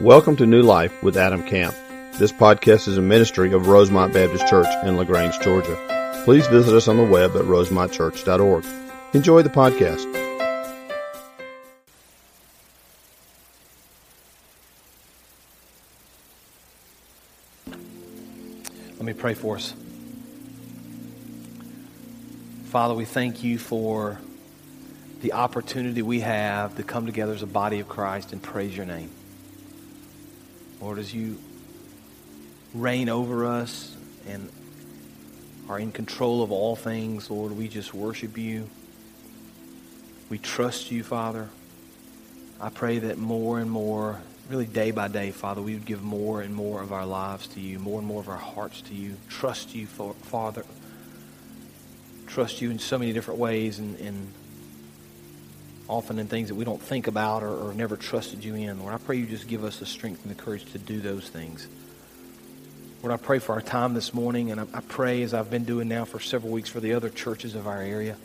Welcome to New Life with Adam Camp. This podcast is a ministry of Rosemont Baptist Church in LaGrange, Georgia. Please visit us on the web at rosemontchurch.org. Enjoy the podcast. Let me pray for us. Father, we thank you for the opportunity we have to come together as a body of Christ and praise your name. Lord, as you reign over us and are in control of all things, Lord, we just worship you. We trust you, Father. I pray that more and more, really day by day, Father, we would give more and more of our lives to you, more and more of our hearts to you. Trust you, Father. Trust you in so many different ways and, and often in things that we don't think about or, or never trusted you in. Lord, I pray you just give us the strength and the courage to do those things. Lord, I pray for our time this morning, and I, I pray, as I've been doing now for several weeks, for the other churches of our area.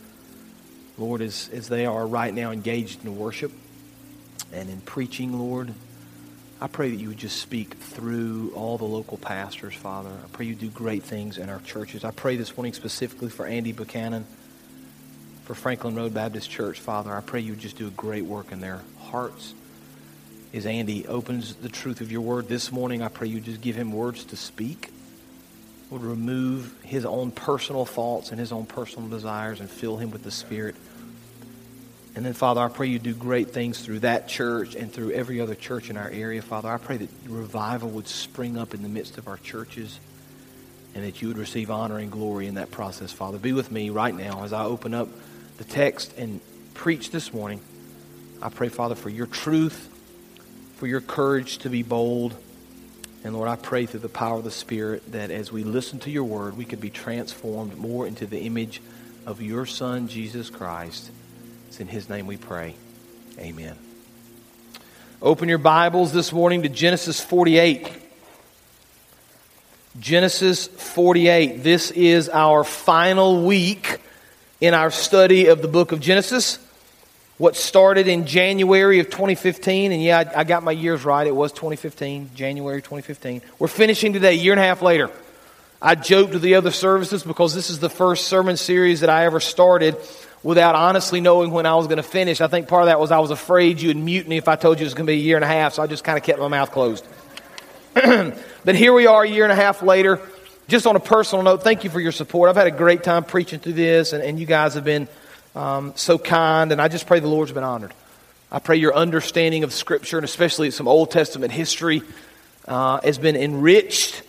Lord, as, as they are right now engaged in worship and in preaching, Lord, I pray that you would just speak through all the local pastors, Father. I pray you do great things in our churches. I pray this morning specifically for Andy Buchanan for Franklin Road Baptist Church, Father. I pray you just do a great work in their hearts. As Andy opens the truth of your word this morning, I pray you just give him words to speak. Would remove his own personal thoughts and his own personal desires and fill him with the Spirit. And then, Father, I pray you do great things through that church and through every other church in our area, Father. I pray that revival would spring up in the midst of our churches and that you would receive honor and glory in that process, Father. Be with me right now as I open up the text and preach this morning. I pray, Father, for your truth, for your courage to be bold. And Lord, I pray through the power of the Spirit that as we listen to your word, we could be transformed more into the image of your Son, Jesus Christ. It's in his name we pray. Amen. Open your Bibles this morning to Genesis 48. Genesis 48. This is our final week in our study of the book of Genesis. What started in January of 2015, and yeah, I, I got my years right. It was 2015, January 2015. We're finishing today, a year and a half later. I joked with the other services because this is the first sermon series that I ever started without honestly knowing when I was going to finish. I think part of that was I was afraid you would mutiny if I told you it was going to be a year and a half, so I just kind of kept my mouth closed. but here we are, a year and a half later just on a personal note, thank you for your support. I've had a great time preaching through this, and, and you guys have been um, so kind, and I just pray the Lord's been honored. I pray your understanding of Scripture, and especially some Old Testament history, uh, has been enriched.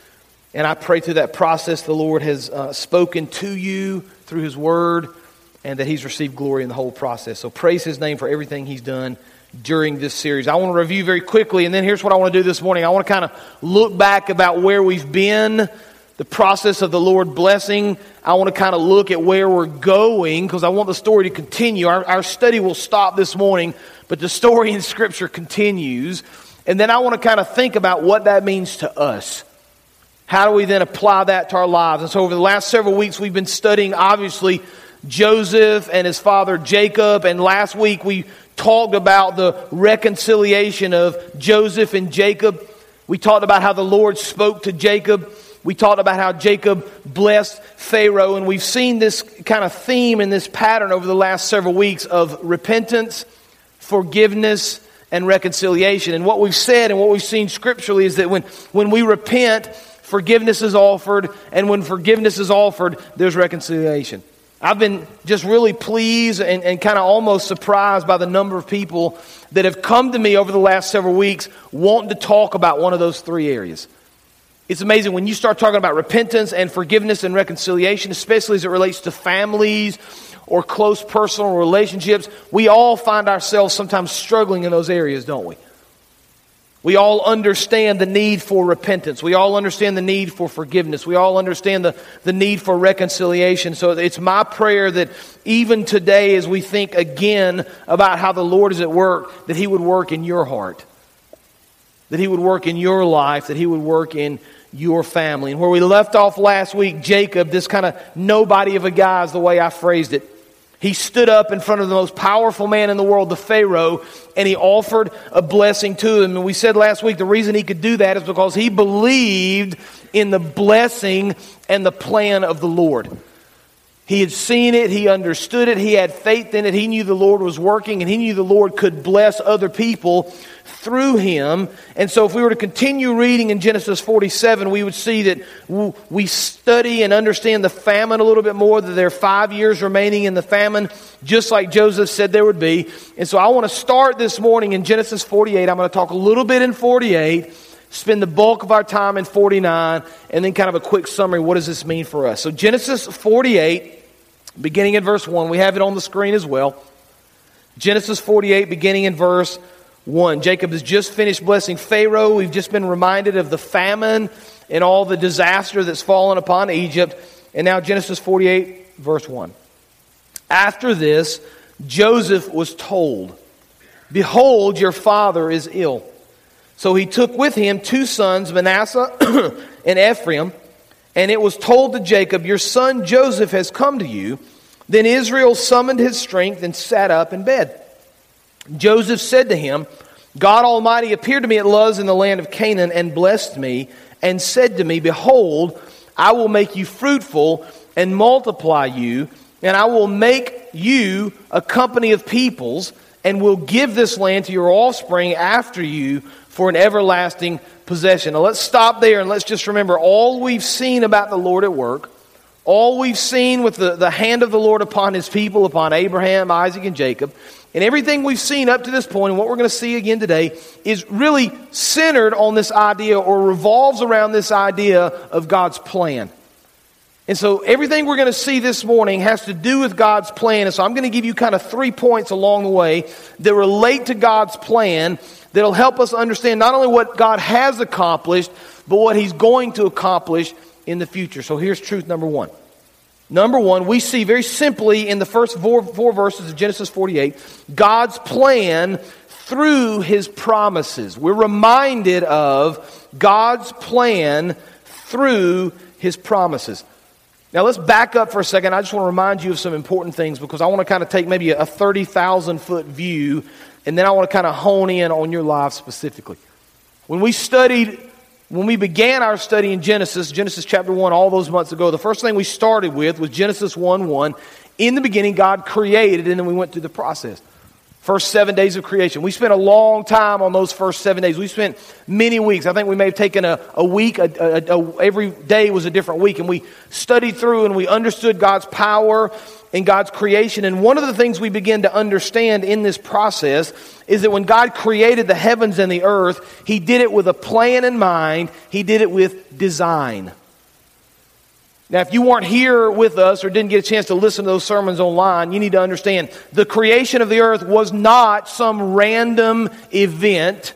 And I pray through that process the Lord has uh, spoken to you through His Word, and that He's received glory in the whole process. So praise His name for everything He's done during this series. I want to review very quickly, and then here's what I want to do this morning. I want to kind of look back about where we've been the process of the Lord blessing. I want to kind of look at where we're going because I want the story to continue. Our, our study will stop this morning, but the story in Scripture continues. And then I want to kind of think about what that means to us. How do we then apply that to our lives? And so over the last several weeks, we've been studying, obviously, Joseph and his father Jacob. And last week, we talked about the reconciliation of Joseph and Jacob. We talked about how the Lord spoke to Jacob we talked about how Jacob blessed Pharaoh, and we've seen this kind of theme and this pattern over the last several weeks of repentance, forgiveness, and reconciliation. And what we've said and what we've seen scripturally is that when, when we repent, forgiveness is offered, and when forgiveness is offered, there's reconciliation. I've been just really pleased and, and kind of almost surprised by the number of people that have come to me over the last several weeks wanting to talk about one of those three areas it's amazing when you start talking about repentance and forgiveness and reconciliation, especially as it relates to families or close personal relationships. We all find ourselves sometimes struggling in those areas, don't we? We all understand the need for repentance. We all understand the need for forgiveness. We all understand the, the need for reconciliation. So it's my prayer that even today, as we think again about how the Lord is at work, that He would work in your heart, that He would work in your life, that He would work in your family. And where we left off last week, Jacob, this kind of nobody of a guy is the way I phrased it. He stood up in front of the most powerful man in the world, the Pharaoh, and he offered a blessing to him. And we said last week the reason he could do that is because he believed in the blessing and the plan of the Lord. He had seen it, he understood it, he had faith in it, he knew the Lord was working, and he knew the Lord could bless other people through him. And so, if we were to continue reading in Genesis 47, we would see that we study and understand the famine a little bit more, that there are five years remaining in the famine, just like Joseph said there would be. And so, I want to start this morning in Genesis 48. I'm going to talk a little bit in 48, spend the bulk of our time in 49, and then kind of a quick summary. What does this mean for us? So, Genesis 48, beginning in verse 1, we have it on the screen as well. Genesis 48, beginning in verse 1. Jacob has just finished blessing Pharaoh. We've just been reminded of the famine and all the disaster that's fallen upon Egypt. And now, Genesis 48, verse 1. After this, Joseph was told, Behold, your father is ill. So he took with him two sons, Manasseh and Ephraim, and it was told to Jacob, Your son Joseph has come to you. Then Israel summoned his strength and sat up in bed. Joseph said to him, God Almighty appeared to me at Luz in the land of Canaan and blessed me and said to me, Behold, I will make you fruitful and multiply you, and I will make you a company of peoples and will give this land to your offspring after you for an everlasting possession. Now let's stop there and let's just remember all we've seen about the Lord at work, all we've seen with the, the hand of the Lord upon his people, upon Abraham, Isaac, and Jacob, and everything we've seen up to this point, and what we're going to see again today, is really centered on this idea or revolves around this idea of God's plan. And so everything we're going to see this morning has to do with God's plan. And so I'm going to give you kind of three points along the way that relate to God's plan that'll help us understand not only what God has accomplished, but what He's going to accomplish in the future. So here's truth number one. Number one, we see very simply in the first four, four verses of Genesis 48 God's plan through his promises. We're reminded of God's plan through his promises. Now, let's back up for a second. I just want to remind you of some important things because I want to kind of take maybe a 30,000 foot view and then I want to kind of hone in on your life specifically. When we studied when we began our study in Genesis, Genesis chapter 1, all those months ago, the first thing we started with was Genesis 1 1. In the beginning, God created, and then we went through the process. First seven days of creation. We spent a long time on those first seven days. We spent many weeks. I think we may have taken a, a week, a, a, every day was a different week, and we studied through and we understood God's power in God's creation. And one of the things we begin to understand in this process is that when God created the heavens and the earth, He did it with a plan in mind, He did it with design. Now, if you weren't here with us or didn't get a chance to listen to those sermons online, you need to understand the creation of the earth was not some random event.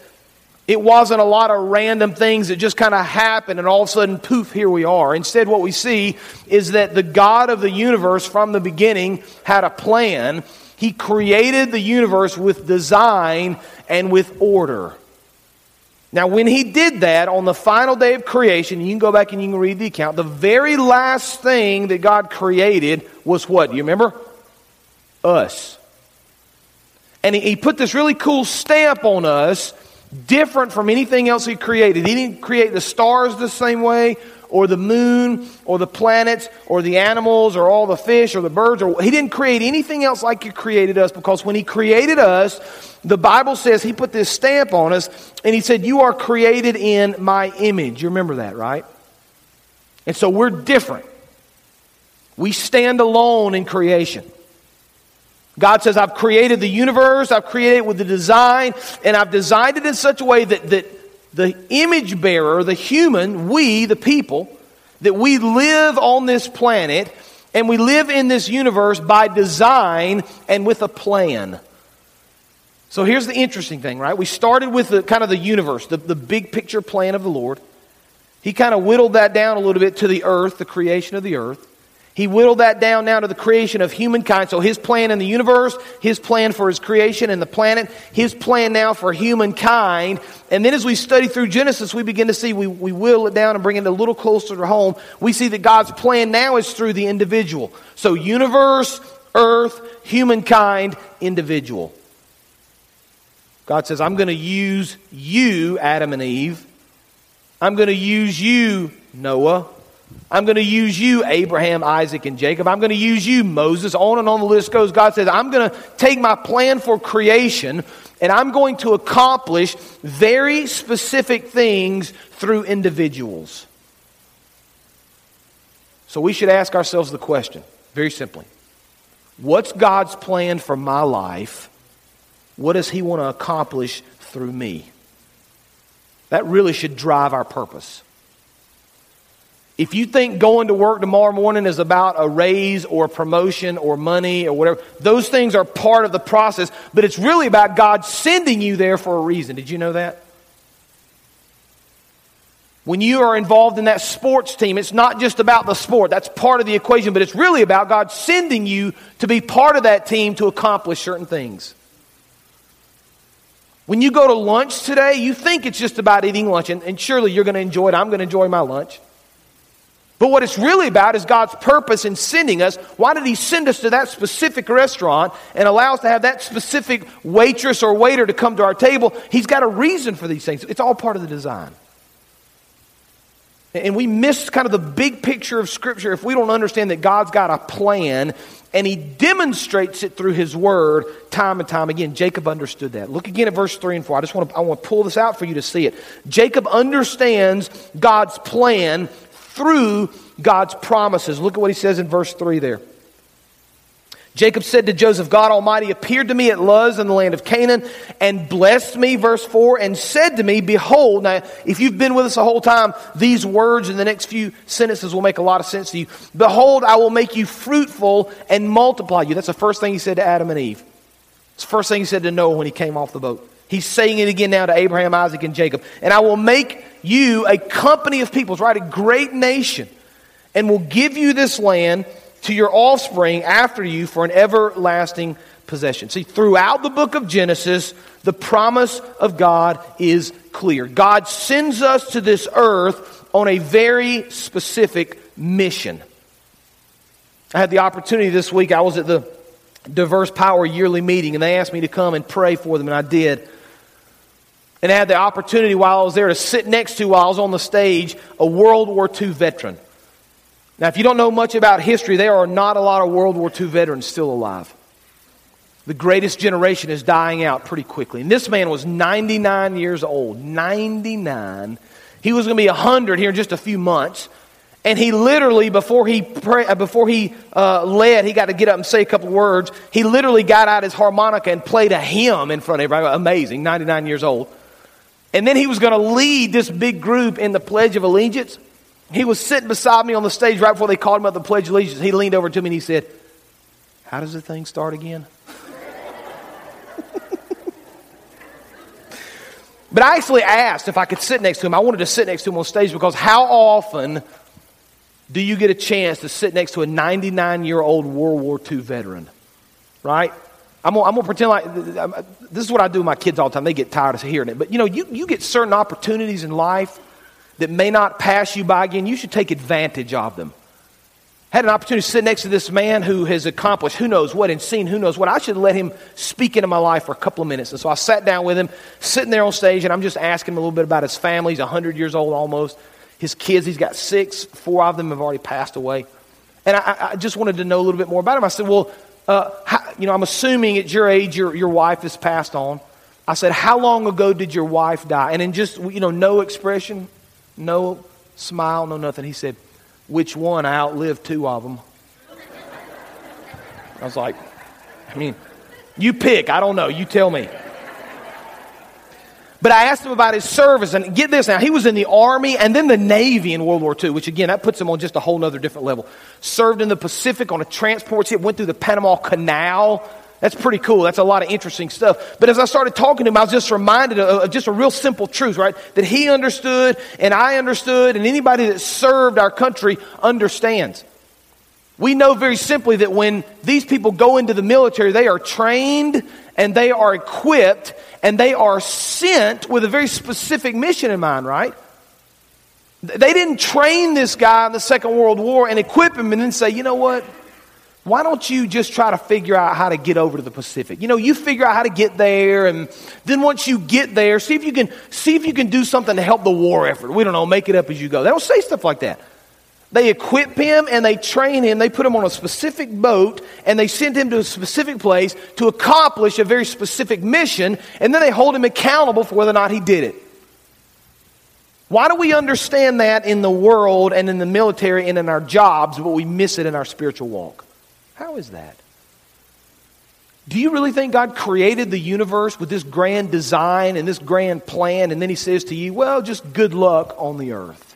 It wasn't a lot of random things that just kind of happened and all of a sudden, poof, here we are. Instead, what we see is that the God of the universe from the beginning had a plan. He created the universe with design and with order. Now, when he did that on the final day of creation, you can go back and you can read the account. The very last thing that God created was what? You remember? Us. And he, he put this really cool stamp on us, different from anything else he created. He didn't create the stars the same way, or the moon, or the planets, or the animals, or all the fish, or the birds. Or, he didn't create anything else like he created us because when he created us, the Bible says he put this stamp on us and he said, You are created in my image. You remember that, right? And so we're different. We stand alone in creation. God says, I've created the universe, I've created it with the design, and I've designed it in such a way that, that the image bearer, the human, we, the people, that we live on this planet and we live in this universe by design and with a plan. So here's the interesting thing, right? We started with the kind of the universe, the, the big picture plan of the Lord. He kind of whittled that down a little bit to the earth, the creation of the earth. He whittled that down now to the creation of humankind. So his plan in the universe, his plan for his creation and the planet, his plan now for humankind. And then as we study through Genesis, we begin to see, we, we whittle it down and bring it a little closer to home. We see that God's plan now is through the individual. So universe, earth, humankind, individual. God says, I'm going to use you, Adam and Eve. I'm going to use you, Noah. I'm going to use you, Abraham, Isaac, and Jacob. I'm going to use you, Moses. On and on the list goes. God says, I'm going to take my plan for creation and I'm going to accomplish very specific things through individuals. So we should ask ourselves the question very simply What's God's plan for my life? What does He want to accomplish through me? That really should drive our purpose. If you think going to work tomorrow morning is about a raise or a promotion or money or whatever, those things are part of the process, but it's really about God sending you there for a reason. Did you know that? When you are involved in that sports team, it's not just about the sport. That's part of the equation, but it's really about God sending you to be part of that team to accomplish certain things. When you go to lunch today, you think it's just about eating lunch, and, and surely you're going to enjoy it. I'm going to enjoy my lunch. But what it's really about is God's purpose in sending us. Why did He send us to that specific restaurant and allow us to have that specific waitress or waiter to come to our table? He's got a reason for these things. It's all part of the design. And we miss kind of the big picture of Scripture if we don't understand that God's got a plan and he demonstrates it through his word time and time again. Jacob understood that. Look again at verse 3 and 4. I just want to, I want to pull this out for you to see it. Jacob understands God's plan through God's promises. Look at what he says in verse 3 there. Jacob said to Joseph, God Almighty appeared to me at Luz in the land of Canaan and blessed me, verse 4, and said to me, Behold, now, if you've been with us the whole time, these words in the next few sentences will make a lot of sense to you. Behold, I will make you fruitful and multiply you. That's the first thing he said to Adam and Eve. It's the first thing he said to Noah when he came off the boat. He's saying it again now to Abraham, Isaac, and Jacob. And I will make you a company of peoples, right? A great nation, and will give you this land to your offspring after you for an everlasting possession. See, throughout the book of Genesis, the promise of God is clear. God sends us to this earth on a very specific mission. I had the opportunity this week, I was at the Diverse Power yearly meeting, and they asked me to come and pray for them, and I did. And I had the opportunity while I was there to sit next to, while I was on the stage, a World War II veteran. Now, if you don't know much about history, there are not a lot of World War II veterans still alive. The greatest generation is dying out pretty quickly. And this man was 99 years old. 99. He was going to be 100 here in just a few months. And he literally, before he, pray, uh, before he uh, led, he got to get up and say a couple words. He literally got out his harmonica and played a hymn in front of everybody. Amazing, 99 years old. And then he was going to lead this big group in the Pledge of Allegiance. He was sitting beside me on the stage right before they called him up the Pledge of Allegiance. He leaned over to me and he said, How does the thing start again? but I actually asked if I could sit next to him. I wanted to sit next to him on stage because how often do you get a chance to sit next to a 99 year old World War II veteran? Right? I'm gonna, pretend like this is what I do with my kids all the time. They get tired of hearing it. But you know, you, you get certain opportunities in life that may not pass you by again, you should take advantage of them. Had an opportunity to sit next to this man who has accomplished who knows what and seen who knows what. I should let him speak into my life for a couple of minutes. And so I sat down with him, sitting there on stage, and I'm just asking him a little bit about his family. He's 100 years old almost. His kids, he's got six, four of them have already passed away. And I, I just wanted to know a little bit more about him. I said, Well, uh, how, you know, I'm assuming at your age your, your wife has passed on. I said, How long ago did your wife die? And in just, you know, no expression, no smile, no nothing. He said, Which one? I outlived two of them. I was like, I mean, you pick. I don't know. You tell me. But I asked him about his service, and get this now, he was in the Army and then the Navy in World War II, which again, that puts him on just a whole other different level. Served in the Pacific on a transport ship, went through the Panama Canal, that's pretty cool. That's a lot of interesting stuff. But as I started talking to him, I was just reminded of, just a real simple truth, right? That he understood and I understood and anybody that served our country understands. We know very simply that when these people go into the military, they are trained and they are equipped and they are sent with a very specific mission in mind, right? They didn't train this guy in the Second World War and equip him and then say, you know what? why don't you just try to figure out how to get over to the Pacific? You know, you figure out how to get there, and then once you get there, see if you can see if you can do something to help the war effort. We don't know, make it up as you go. They don't say stuff like that. They equip him and they train him. They put him on a specific boat and they send him to a specific place to accomplish a very specific mission, and then they hold him accountable for whether or not he did it. Why do we understand that in the world and in the military and in our jobs, but we miss it in our spiritual walk? How is that? Do you really think God created the universe with this grand design and this grand plan, and then He says to you, well, just good luck on the earth?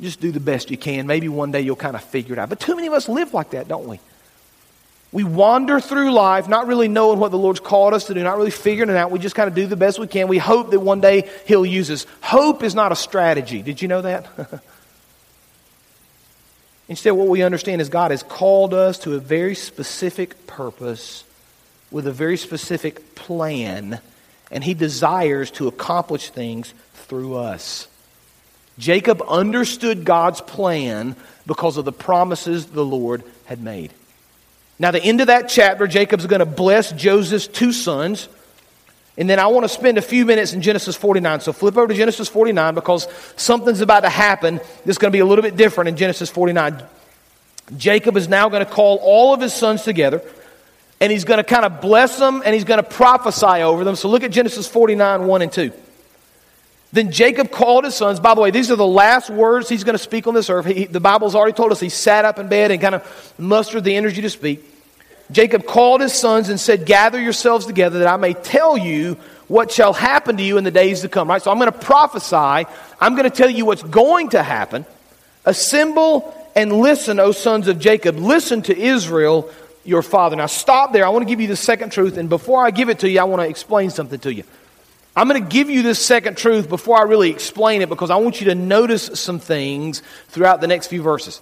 Just do the best you can. Maybe one day you'll kind of figure it out. But too many of us live like that, don't we? We wander through life not really knowing what the Lord's called us to do, not really figuring it out. We just kind of do the best we can. We hope that one day He'll use us. Hope is not a strategy. Did you know that? Instead, what we understand is God has called us to a very specific purpose with a very specific plan, and He desires to accomplish things through us. Jacob understood God's plan because of the promises the Lord had made. Now, the end of that chapter, Jacob's going to bless Joseph's two sons. And then I want to spend a few minutes in Genesis 49. So flip over to Genesis 49 because something's about to happen that's going to be a little bit different in Genesis 49. Jacob is now going to call all of his sons together and he's going to kind of bless them and he's going to prophesy over them. So look at Genesis 49 1 and 2. Then Jacob called his sons. By the way, these are the last words he's going to speak on this earth. He, the Bible's already told us he sat up in bed and kind of mustered the energy to speak. Jacob called his sons and said, Gather yourselves together that I may tell you what shall happen to you in the days to come. Right? So I'm going to prophesy. I'm going to tell you what's going to happen. Assemble and listen, O sons of Jacob. Listen to Israel, your father. Now stop there. I want to give you the second truth. And before I give it to you, I want to explain something to you. I'm going to give you this second truth before I really explain it because I want you to notice some things throughout the next few verses.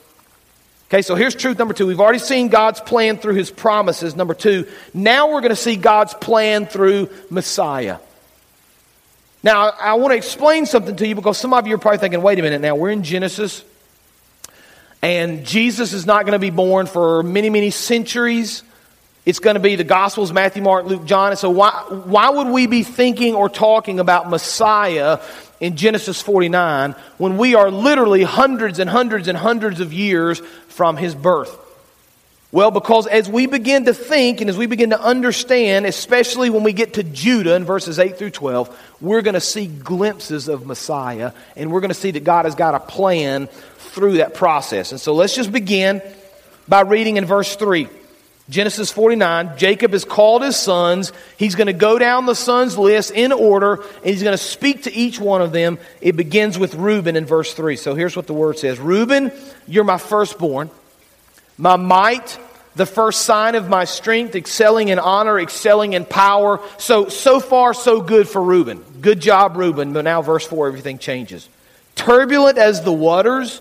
Okay, so here's truth number two. We've already seen God's plan through his promises. Number two, now we're going to see God's plan through Messiah. Now, I want to explain something to you because some of you are probably thinking, wait a minute now, we're in Genesis, and Jesus is not going to be born for many, many centuries. It's going to be the Gospels, Matthew, Mark, Luke, John. And so, why, why would we be thinking or talking about Messiah in Genesis 49 when we are literally hundreds and hundreds and hundreds of years from his birth? Well, because as we begin to think and as we begin to understand, especially when we get to Judah in verses 8 through 12, we're going to see glimpses of Messiah and we're going to see that God has got a plan through that process. And so let's just begin by reading in verse 3. Genesis 49, Jacob has called his sons. He's going to go down the sons' list in order, and he's going to speak to each one of them. It begins with Reuben in verse 3. So here's what the word says Reuben, you're my firstborn, my might, the first sign of my strength, excelling in honor, excelling in power. So, so far, so good for Reuben. Good job, Reuben. But now, verse 4, everything changes. Turbulent as the waters,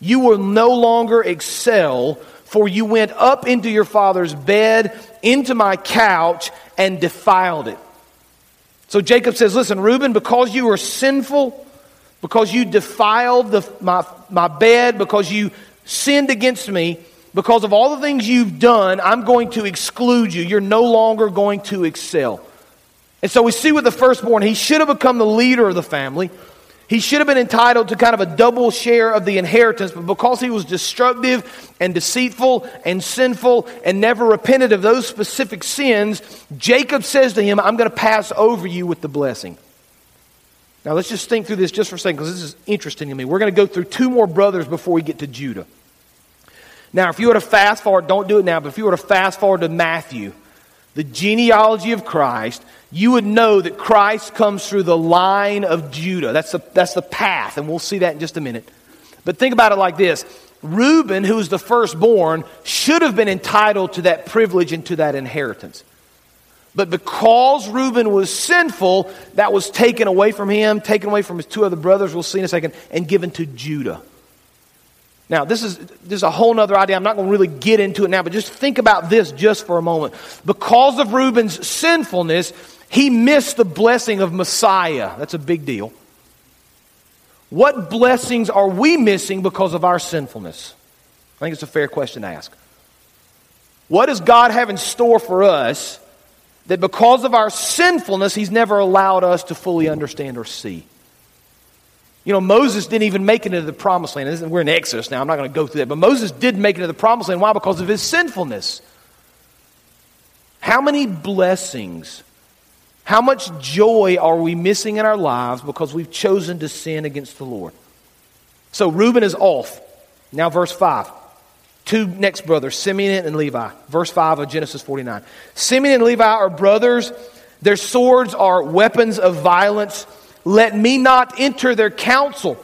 you will no longer excel for you went up into your father's bed, into my couch, and defiled it. So Jacob says, Listen, Reuben, because you were sinful, because you defiled the, my, my bed, because you sinned against me, because of all the things you've done, I'm going to exclude you. You're no longer going to excel. And so we see with the firstborn, he should have become the leader of the family. He should have been entitled to kind of a double share of the inheritance, but because he was destructive and deceitful and sinful and never repented of those specific sins, Jacob says to him, I'm going to pass over you with the blessing. Now let's just think through this just for a second because this is interesting to me. We're going to go through two more brothers before we get to Judah. Now, if you were to fast forward, don't do it now, but if you were to fast forward to Matthew, the genealogy of Christ, you would know that Christ comes through the line of Judah. That's the, that's the path, and we'll see that in just a minute. But think about it like this Reuben, who was the firstborn, should have been entitled to that privilege and to that inheritance. But because Reuben was sinful, that was taken away from him, taken away from his two other brothers, we'll see in a second, and given to Judah. Now, this is, this is a whole other idea. I'm not going to really get into it now, but just think about this just for a moment. Because of Reuben's sinfulness, he missed the blessing of Messiah. That's a big deal. What blessings are we missing because of our sinfulness? I think it's a fair question to ask. What does God have in store for us that because of our sinfulness, He's never allowed us to fully understand or see? You know, Moses didn't even make it into the promised land. We're in Exodus now. I'm not going to go through that. But Moses did make it into the promised land. Why? Because of his sinfulness. How many blessings, how much joy are we missing in our lives because we've chosen to sin against the Lord? So Reuben is off. Now, verse 5. Two next brothers, Simeon and Levi. Verse 5 of Genesis 49. Simeon and Levi are brothers. Their swords are weapons of violence. Let me not enter their council.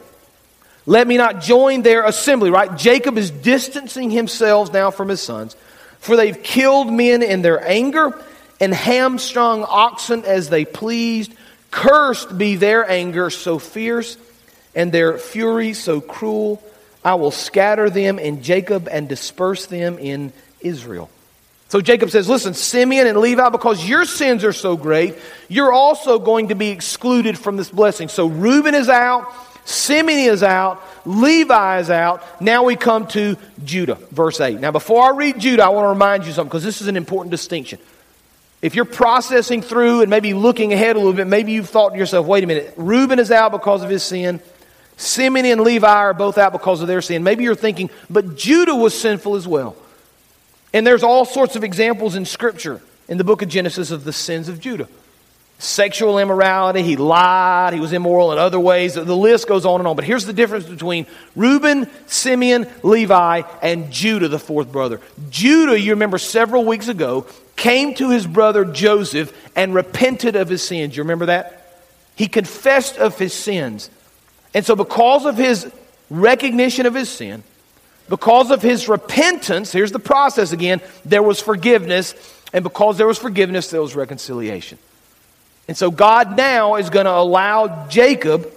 Let me not join their assembly, right? Jacob is distancing himself now from his sons, for they've killed men in their anger and hamstrung oxen as they pleased. Cursed be their anger so fierce and their fury so cruel. I will scatter them in Jacob and disperse them in Israel. So Jacob says, Listen, Simeon and Levi, because your sins are so great, you're also going to be excluded from this blessing. So Reuben is out, Simeon is out, Levi is out. Now we come to Judah, verse 8. Now, before I read Judah, I want to remind you something because this is an important distinction. If you're processing through and maybe looking ahead a little bit, maybe you've thought to yourself, wait a minute, Reuben is out because of his sin. Simeon and Levi are both out because of their sin. Maybe you're thinking, but Judah was sinful as well. And there's all sorts of examples in Scripture in the book of Genesis of the sins of Judah. Sexual immorality, he lied, he was immoral in other ways. The list goes on and on. But here's the difference between Reuben, Simeon, Levi, and Judah, the fourth brother. Judah, you remember several weeks ago, came to his brother Joseph and repented of his sins. You remember that? He confessed of his sins. And so, because of his recognition of his sin, because of his repentance, here's the process again, there was forgiveness. And because there was forgiveness, there was reconciliation. And so God now is going to allow Jacob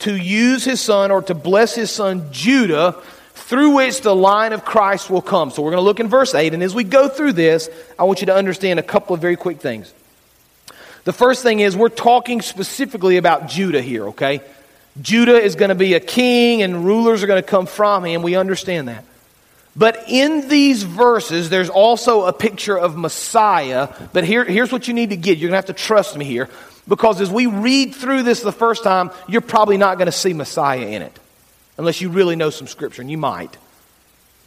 to use his son or to bless his son Judah, through which the line of Christ will come. So we're going to look in verse 8. And as we go through this, I want you to understand a couple of very quick things. The first thing is we're talking specifically about Judah here, okay? Judah is going to be a king and rulers are going to come from him. We understand that. But in these verses, there's also a picture of Messiah. But here, here's what you need to get. You're going to have to trust me here. Because as we read through this the first time, you're probably not going to see Messiah in it. Unless you really know some scripture, and you might.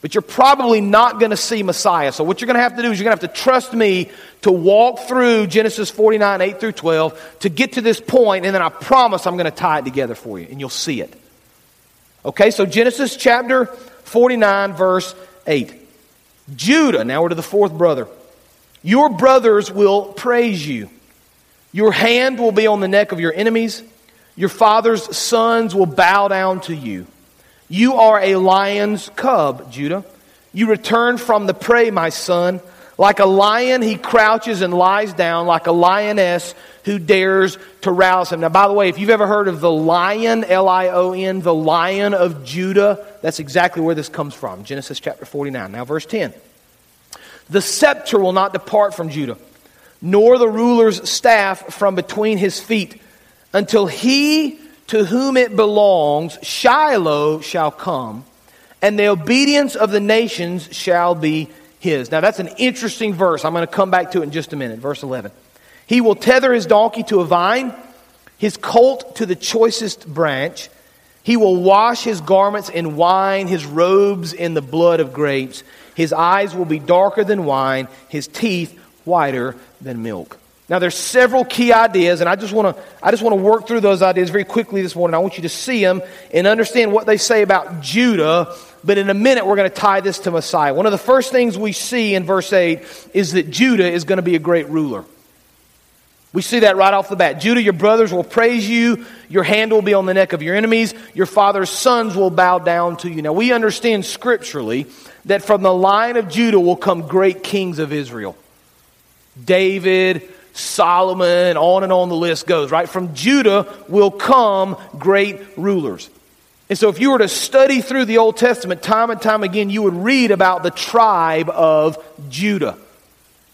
But you're probably not going to see Messiah. So, what you're going to have to do is you're going to have to trust me to walk through Genesis 49, 8 through 12 to get to this point, and then I promise I'm going to tie it together for you, and you'll see it. Okay, so Genesis chapter 49, verse 8. Judah, now we're to the fourth brother. Your brothers will praise you. Your hand will be on the neck of your enemies. Your father's sons will bow down to you. You are a lion's cub, Judah. You return from the prey, my son. Like a lion, he crouches and lies down, like a lioness who dares to rouse him. Now, by the way, if you've ever heard of the lion, L I O N, the lion of Judah, that's exactly where this comes from. Genesis chapter 49. Now, verse 10. The scepter will not depart from Judah, nor the ruler's staff from between his feet, until he to whom it belongs, Shiloh shall come, and the obedience of the nations shall be his. Now, that's an interesting verse. I'm going to come back to it in just a minute. Verse 11. He will tether his donkey to a vine, his colt to the choicest branch. He will wash his garments in wine, his robes in the blood of grapes. His eyes will be darker than wine, his teeth whiter than milk. Now there's several key ideas, and I just want to I just want to work through those ideas very quickly this morning. I want you to see them and understand what they say about Judah. But in a minute, we're going to tie this to Messiah. One of the first things we see in verse 8 is that Judah is going to be a great ruler. We see that right off the bat. Judah, your brothers will praise you. Your hand will be on the neck of your enemies. Your father's sons will bow down to you. Now, we understand scripturally that from the line of Judah will come great kings of Israel. David, Solomon, on and on the list goes, right? From Judah will come great rulers. And so, if you were to study through the Old Testament time and time again, you would read about the tribe of Judah.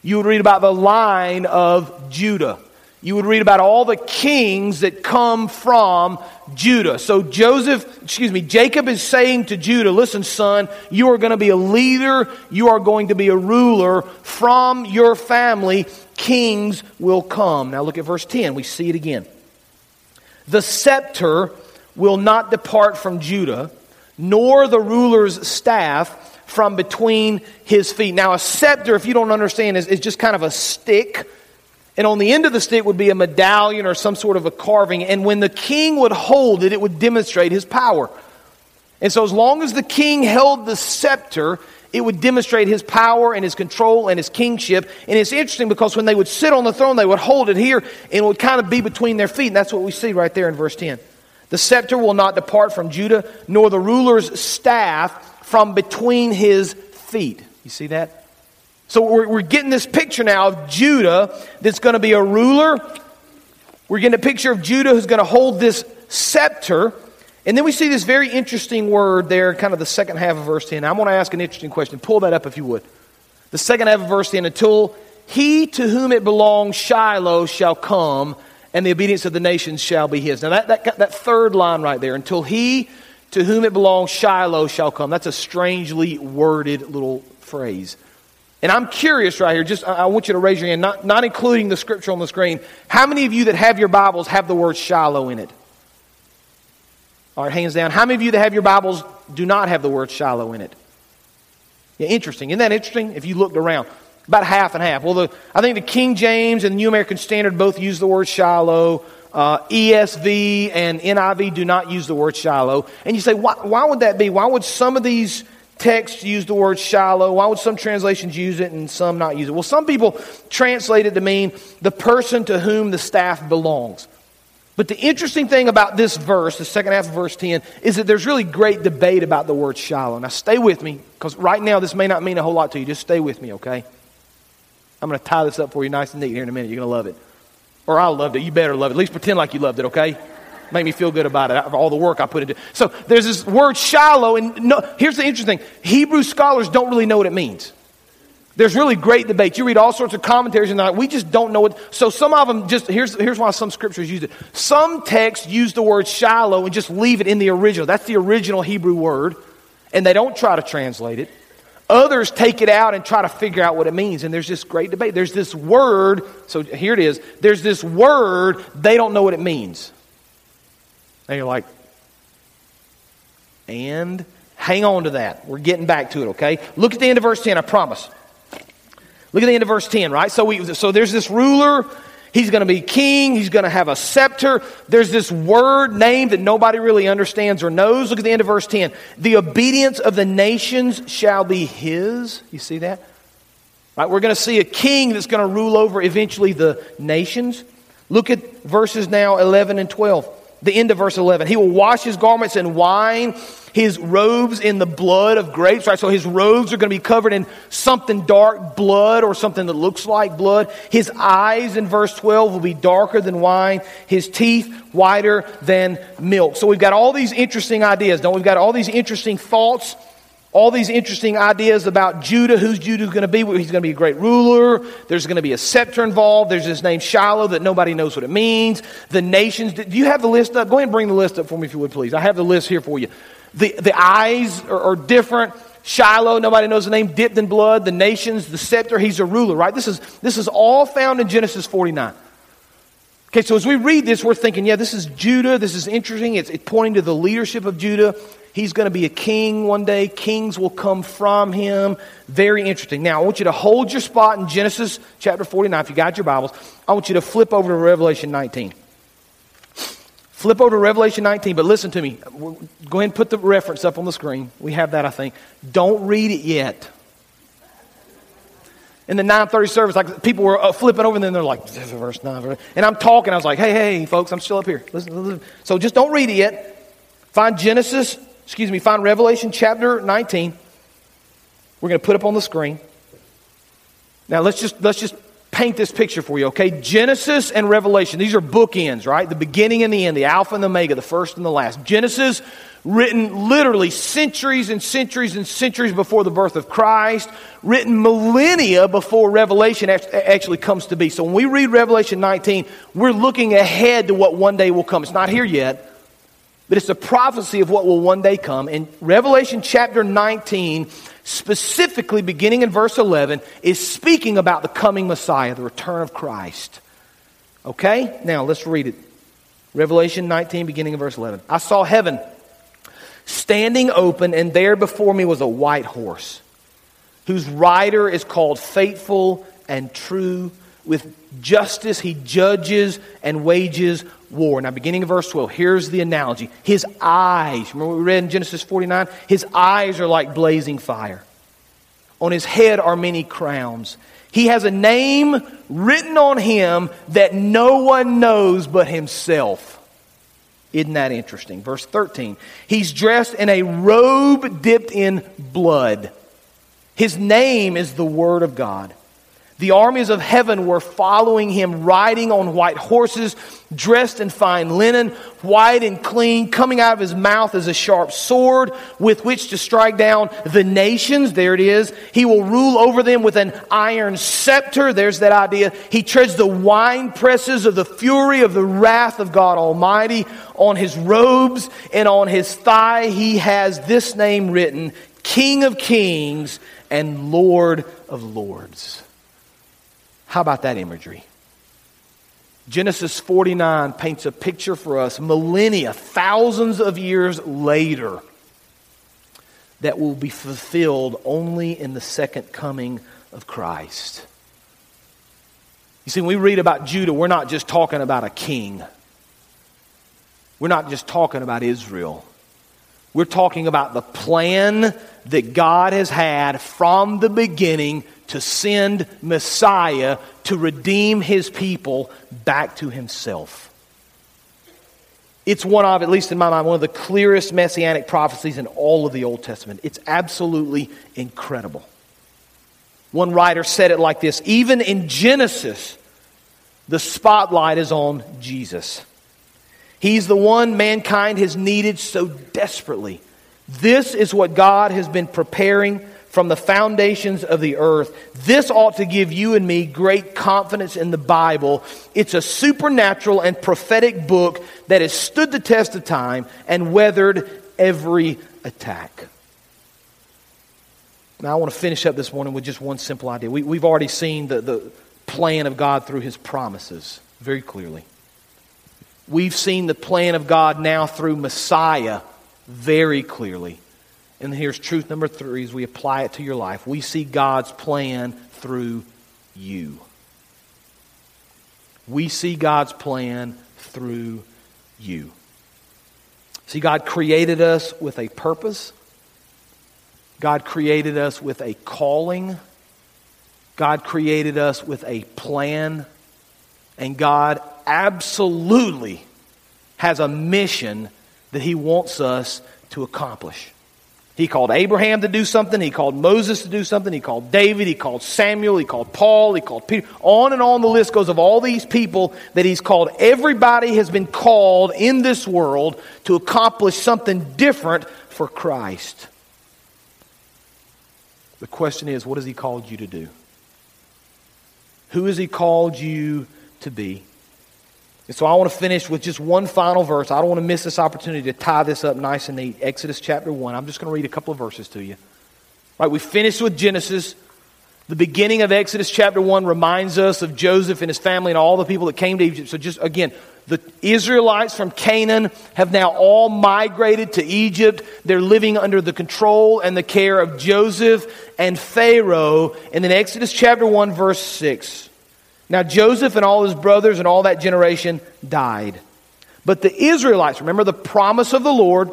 You would read about the line of Judah. You would read about all the kings that come from Judah. So Joseph, excuse me, Jacob is saying to Judah, listen, son, you are going to be a leader. You are going to be a ruler. From your family, kings will come. Now look at verse 10. We see it again. The scepter will not depart from Judah, nor the ruler's staff from between his feet. Now, a scepter, if you don't understand, is, is just kind of a stick and on the end of the stick would be a medallion or some sort of a carving. And when the king would hold it, it would demonstrate his power. And so, as long as the king held the scepter, it would demonstrate his power and his control and his kingship. And it's interesting because when they would sit on the throne, they would hold it here and it would kind of be between their feet. And that's what we see right there in verse 10. The scepter will not depart from Judah, nor the ruler's staff from between his feet. You see that? So we're, we're getting this picture now of Judah that's going to be a ruler. We're getting a picture of Judah who's going to hold this scepter. And then we see this very interesting word there, kind of the second half of verse 10. I want to ask an interesting question. Pull that up if you would. The second half of verse 10 until he to whom it belongs, Shiloh, shall come, and the obedience of the nations shall be his. Now, that, that, that third line right there, until he to whom it belongs, Shiloh, shall come. That's a strangely worded little phrase. And I'm curious right here, just I want you to raise your hand, not, not including the scripture on the screen. How many of you that have your Bibles have the word Shiloh in it? All right, hands down. How many of you that have your Bibles do not have the word Shiloh in it? Yeah, interesting. Isn't that interesting? If you looked around, about half and half. Well, the, I think the King James and the New American Standard both use the word Shiloh. Uh, ESV and NIV do not use the word Shiloh. And you say, why, why would that be? Why would some of these texts use the word Shiloh. Why would some translations use it and some not use it? Well, some people translate it to mean the person to whom the staff belongs. But the interesting thing about this verse, the second half of verse 10, is that there's really great debate about the word Shiloh. Now, stay with me, because right now this may not mean a whole lot to you. Just stay with me, okay? I'm going to tie this up for you nice and neat here in a minute. You're going to love it. Or I loved it. You better love it. At least pretend like you loved it, okay? Make me feel good about it, all the work I put into it. So there's this word Shiloh, and no, here's the interesting thing Hebrew scholars don't really know what it means. There's really great debate. You read all sorts of commentaries, and we just don't know what. So some of them just here's here's why some scriptures use it. Some texts use the word Shiloh and just leave it in the original. That's the original Hebrew word, and they don't try to translate it. Others take it out and try to figure out what it means. And there's this great debate. There's this word, so here it is. There's this word, they don't know what it means. And you're like, and hang on to that. We're getting back to it, okay? Look at the end of verse 10, I promise. Look at the end of verse 10, right? So, we, so there's this ruler. He's going to be king. He's going to have a scepter. There's this word name that nobody really understands or knows. Look at the end of verse 10. The obedience of the nations shall be his. You see that? Right, we're going to see a king that's going to rule over eventually the nations. Look at verses now 11 and 12 the end of verse 11. He will wash his garments in wine, his robes in the blood of grapes, right? So his robes are going to be covered in something dark, blood, or something that looks like blood. His eyes in verse 12 will be darker than wine, his teeth whiter than milk. So we've got all these interesting ideas, don't we? We've got all these interesting thoughts all these interesting ideas about Judah, who's Judah going to be. He's going to be a great ruler. There's going to be a scepter involved. There's this name Shiloh that nobody knows what it means. The nations. Do you have the list up? Go ahead and bring the list up for me if you would, please. I have the list here for you. The, the eyes are, are different. Shiloh, nobody knows the name, dipped in blood. The nations, the scepter, he's a ruler, right? This is, this is all found in Genesis 49. Okay, so as we read this, we're thinking, yeah, this is Judah. This is interesting. It's, it's pointing to the leadership of Judah. He's going to be a king one day. Kings will come from him. Very interesting. Now, I want you to hold your spot in Genesis chapter 49. If you got your Bibles, I want you to flip over to Revelation 19. Flip over to Revelation 19, but listen to me. Go ahead and put the reference up on the screen. We have that, I think. Don't read it yet. In the 9:30 service, like people were uh, flipping over, and then they're like, "Verse 9." And I'm talking. I was like, "Hey, hey, folks, I'm still up here. Listen, listen. So just don't read it yet. Find Genesis excuse me, find Revelation chapter 19. We're going to put up on the screen. Now let's just let's just paint this picture for you, okay? Genesis and Revelation, these are bookends, right? The beginning and the end, the Alpha and the Omega, the first and the last. Genesis, written literally centuries and centuries and centuries before the birth of Christ, written millennia before Revelation actually comes to be. So when we read Revelation 19, we're looking ahead to what one day will come. It's not here yet, but it's a prophecy of what will one day come. And Revelation chapter 19 specifically beginning in verse 11, is speaking about the coming Messiah, the return of Christ. Okay? Now let's read it. Revelation 19, beginning in verse 11. I saw heaven standing open, and there before me was a white horse, whose rider is called Faithful and True. With justice, he judges and wages war. Now, beginning in verse 12, here's the analogy. His eyes, remember we read in Genesis 49? His eyes are like blazing fire. On his head are many crowns. He has a name written on him that no one knows but himself. Isn't that interesting? Verse 13. He's dressed in a robe dipped in blood. His name is the Word of God. The armies of heaven were following him, riding on white horses, dressed in fine linen, white and clean. Coming out of his mouth is a sharp sword with which to strike down the nations. There it is. He will rule over them with an iron scepter. There's that idea. He treads the wine presses of the fury of the wrath of God Almighty. On his robes and on his thigh, he has this name written King of Kings and Lord of Lords. How about that imagery? Genesis 49 paints a picture for us, millennia, thousands of years later, that will be fulfilled only in the second coming of Christ. You see, when we read about Judah, we're not just talking about a king. We're not just talking about Israel. We're talking about the plan that God has had from the beginning to send Messiah to redeem his people back to himself. It's one of, at least in my mind, one of the clearest messianic prophecies in all of the Old Testament. It's absolutely incredible. One writer said it like this Even in Genesis, the spotlight is on Jesus. He's the one mankind has needed so desperately. This is what God has been preparing from the foundations of the earth. This ought to give you and me great confidence in the Bible. It's a supernatural and prophetic book that has stood the test of time and weathered every attack. Now, I want to finish up this morning with just one simple idea. We, have already seen the, the plan of God through his promises very clearly. We've seen the plan of God now through Messiah very clearly. And here's truth number three as we apply it to your life. We see God's plan through you. We see God's plan through you. See, God created us with a purpose. God created us with a calling. God created us with a plan. And God absolutely has a mission that He wants us to accomplish. He called Abraham to do something. He called Moses to do something. He called David. He called Samuel. He called Paul. He called Peter. On and on the list goes of all these people that he's called. Everybody has been called in this world to accomplish something different for Christ. The question is, what has he called you to do? Who has he called you to be? And so I want to finish with just one final verse. I don't want to miss this opportunity to tie this up nice and neat. Exodus chapter 1. I'm just going to read a couple of verses to you. Right, we finished with Genesis. The beginning of Exodus chapter 1 reminds us of Joseph and his family and all the people that came to Egypt. So, just again, the Israelites from Canaan have now all migrated to Egypt. They're living under the control and the care of Joseph and Pharaoh. And then Exodus chapter 1, verse 6. Now, Joseph and all his brothers and all that generation died. But the Israelites, remember the promise of the Lord,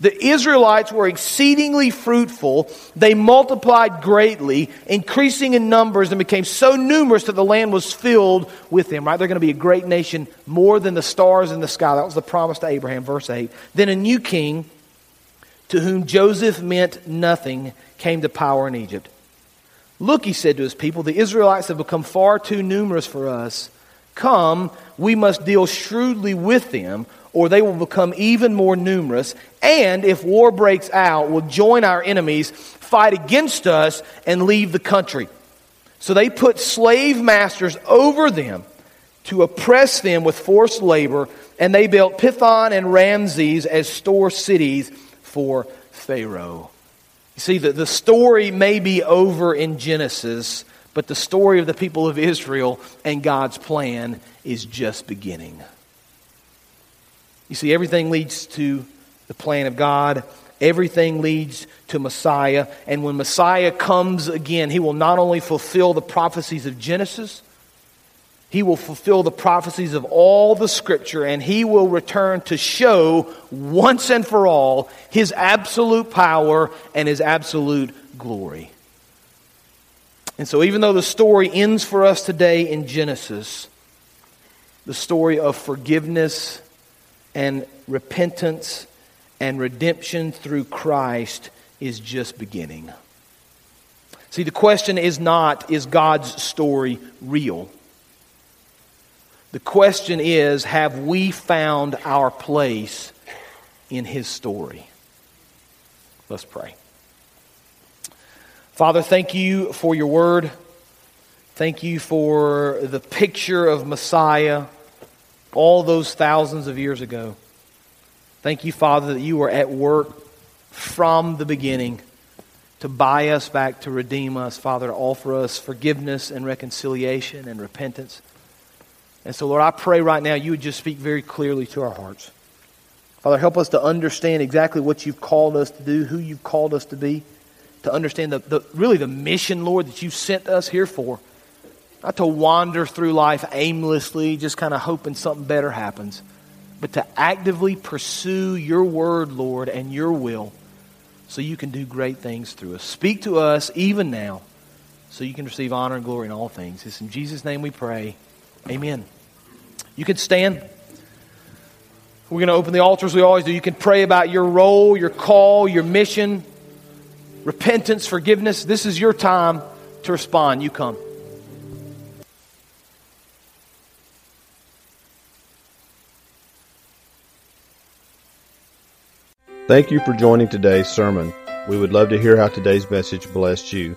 the Israelites were exceedingly fruitful. They multiplied greatly, increasing in numbers, and became so numerous that the land was filled with them. Right? They're going to be a great nation, more than the stars in the sky. That was the promise to Abraham, verse 8. Then a new king, to whom Joseph meant nothing, came to power in Egypt. Look, he said to his people, the Israelites have become far too numerous for us. Come, we must deal shrewdly with them, or they will become even more numerous, and if war breaks out, will join our enemies, fight against us, and leave the country. So they put slave masters over them to oppress them with forced labor, and they built Pithom and Ramses as store cities for Pharaoh. You see, the, the story may be over in Genesis, but the story of the people of Israel and God's plan is just beginning. You see, everything leads to the plan of God. Everything leads to Messiah. And when Messiah comes again, he will not only fulfill the prophecies of Genesis, he will fulfill the prophecies of all the scripture, and he will return to show once and for all his absolute power and his absolute glory. And so, even though the story ends for us today in Genesis, the story of forgiveness and repentance and redemption through Christ is just beginning. See, the question is not, is God's story real? The question is, have we found our place in His story? Let's pray. Father, thank you for your word. Thank you for the picture of Messiah all those thousands of years ago. Thank you, Father, that you were at work from the beginning to buy us back, to redeem us, Father, to offer us forgiveness and reconciliation and repentance. And so, Lord, I pray right now you would just speak very clearly to our hearts. Father, help us to understand exactly what you've called us to do, who you've called us to be, to understand the, the really the mission, Lord, that you've sent us here for. Not to wander through life aimlessly, just kind of hoping something better happens, but to actively pursue your word, Lord, and your will so you can do great things through us. Speak to us even now so you can receive honor and glory in all things. It's in Jesus' name we pray. Amen. You can stand. We're going to open the altars we always do. You can pray about your role, your call, your mission, repentance, forgiveness. This is your time to respond. You come. Thank you for joining today's sermon. We would love to hear how today's message blessed you.